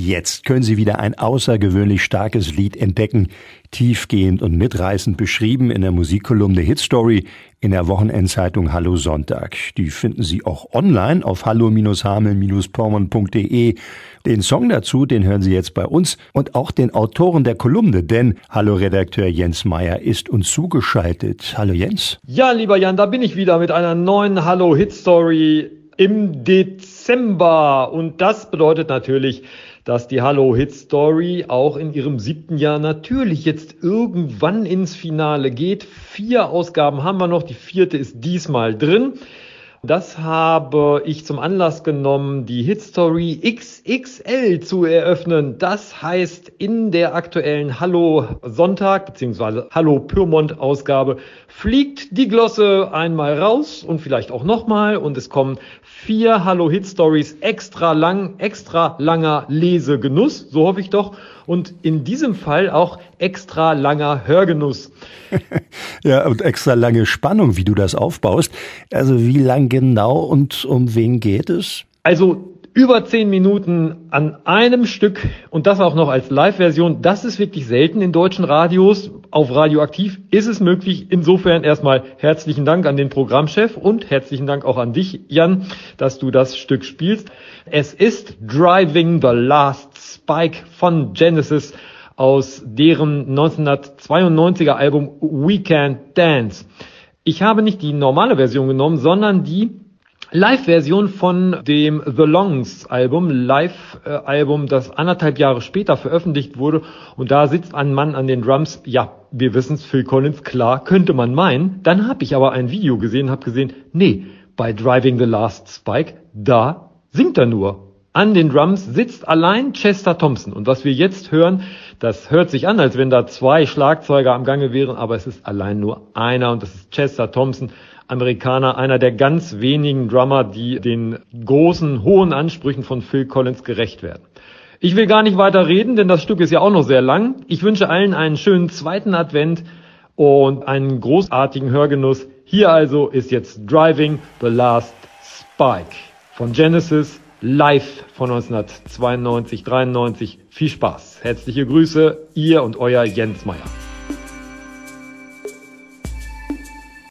Jetzt können Sie wieder ein außergewöhnlich starkes Lied entdecken, tiefgehend und mitreißend beschrieben in der Musikkolumne Hitstory in der Wochenendzeitung Hallo Sonntag. Die finden Sie auch online auf hallo-hameln-pormon.de. Den Song dazu, den hören Sie jetzt bei uns und auch den Autoren der Kolumne, denn Hallo-Redakteur Jens Meyer ist uns zugeschaltet. Hallo Jens. Ja, lieber Jan, da bin ich wieder mit einer neuen Hallo Hitstory im Dezember und das bedeutet natürlich, dass die Hallo Hit Story auch in ihrem siebten Jahr natürlich jetzt irgendwann ins Finale geht. Vier Ausgaben haben wir noch, die vierte ist diesmal drin. Das habe ich zum Anlass genommen, die Hitstory XXL zu eröffnen. Das heißt, in der aktuellen Hallo Sonntag bzw. Hallo Pyrmont Ausgabe fliegt die Glosse einmal raus und vielleicht auch nochmal und es kommen vier Hallo Hit Stories extra lang, extra langer Lesegenuss, so hoffe ich doch und in diesem Fall auch extra langer Hörgenuss. Ja, und extra lange Spannung, wie du das aufbaust. Also wie lang genau und um wen geht es? Also über zehn Minuten an einem Stück und das auch noch als Live-Version. Das ist wirklich selten in deutschen Radios. Auf Radioaktiv ist es möglich. Insofern erstmal herzlichen Dank an den Programmchef und herzlichen Dank auch an dich, Jan, dass du das Stück spielst. Es ist Driving the Last Spike von Genesis aus deren 1992er Album We Can Dance. Ich habe nicht die normale Version genommen, sondern die Live-Version von dem The Longs Album, Live-Album, das anderthalb Jahre später veröffentlicht wurde. Und da sitzt ein Mann an den Drums. Ja, wir wissen es, Phil Collins, klar, könnte man meinen. Dann habe ich aber ein Video gesehen, habe gesehen, nee, bei Driving the Last Spike, da singt er nur. An den Drums sitzt allein Chester Thompson. Und was wir jetzt hören, das hört sich an, als wenn da zwei Schlagzeuger am Gange wären, aber es ist allein nur einer und das ist Chester Thompson, Amerikaner, einer der ganz wenigen Drummer, die den großen, hohen Ansprüchen von Phil Collins gerecht werden. Ich will gar nicht weiter reden, denn das Stück ist ja auch noch sehr lang. Ich wünsche allen einen schönen zweiten Advent und einen großartigen Hörgenuss. Hier also ist jetzt Driving the Last Spike von Genesis live von 1992, 93. Viel Spaß. Herzliche Grüße, ihr und euer Jens Meyer.